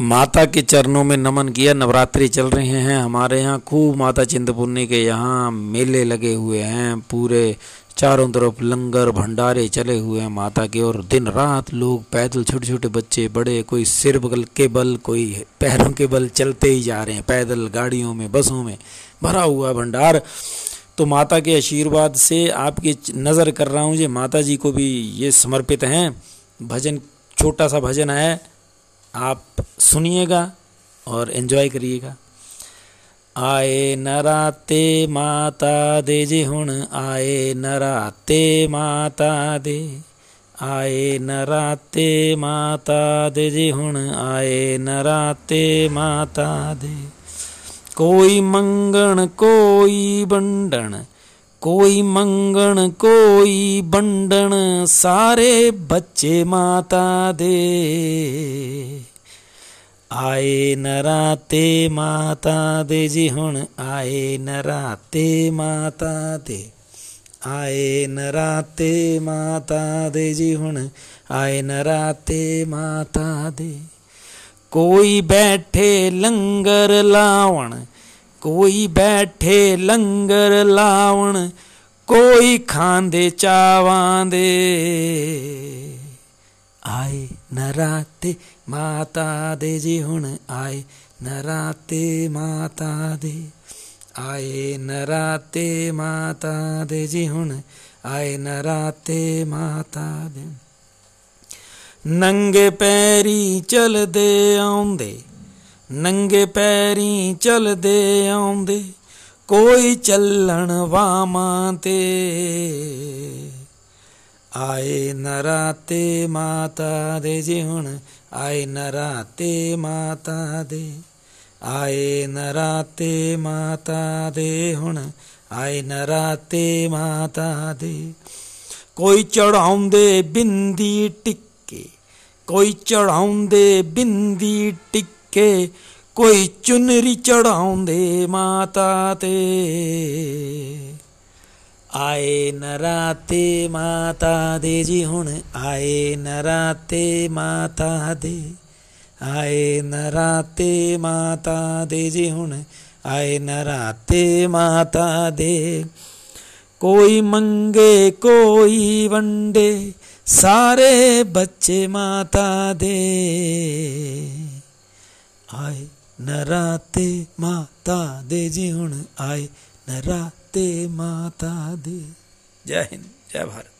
माता के चरणों में नमन किया, नवरात्रि चल रहे हैं। हमारे यहाँ खूब माता चिंतपूर्णी के यहाँ मेले लगे हुए हैं। पूरे चारों तरफ़ लंगर भंडारे चले हुए हैं माता के और दिन रात लोग पैदल छोटे छोटे बच्चे, बड़े, कोई सिर बगल के बल, कोई पैरों के बल चलते ही जा रहे हैं। पैदल गाड़ियों में, बसों में भरा हुआ भंडार। तो माता के आशीर्वाद से आपकी नज़र कर रहा हूँ जी। माता जी को भी ये समर्पित हैं। भजन, छोटा सा भजन है। आप सुनिएगा और एंजॉय करिएगा। आए नराते माता दे, जे हुण आए नराते माता दे। आए नराते माता दे, जे हुण आए नराते माता दे। कोई मंगण, कोई बंडण, कोई मंगण, कोई दे आए नराते माता दे, जी हुण आए नराते माता दे। आए नराते माता दे, जी हुण आए नराते माता दे। कोई बैठे लंगर लावण, कोई बैठे लंगर लावण, कोई खांदे चावांदे आए नराते माता दे जी हुण आए नराते माता दे। आए नराते माता दे जी हुण आए नराते माता दे। नंगे पैरी चल दे आउंदे नंगे पैरी चल दे आउंदे कोई चलण वामा ते आए नराते माता दे जी हुण आए नराते माता दे आए नराते माता दे हुण आए नराते माता दे कोई चढ़ाउंदे बिंदी टिक्के कोई चढ़ाउंदे बिंदी टिक्के कोई चुनरी चढ़ाउंदे माता ते आए नराते माता दे जी हुण आए नराते माता दे। आए नराते माता दे जी हुण आए नराते माता दे। कोई मंगे, कोई वंडे, सारे बच्चे माता दे। आए नराते माता दे जी हुण आए नरा ते माता दे। जय हिंद जय भारत।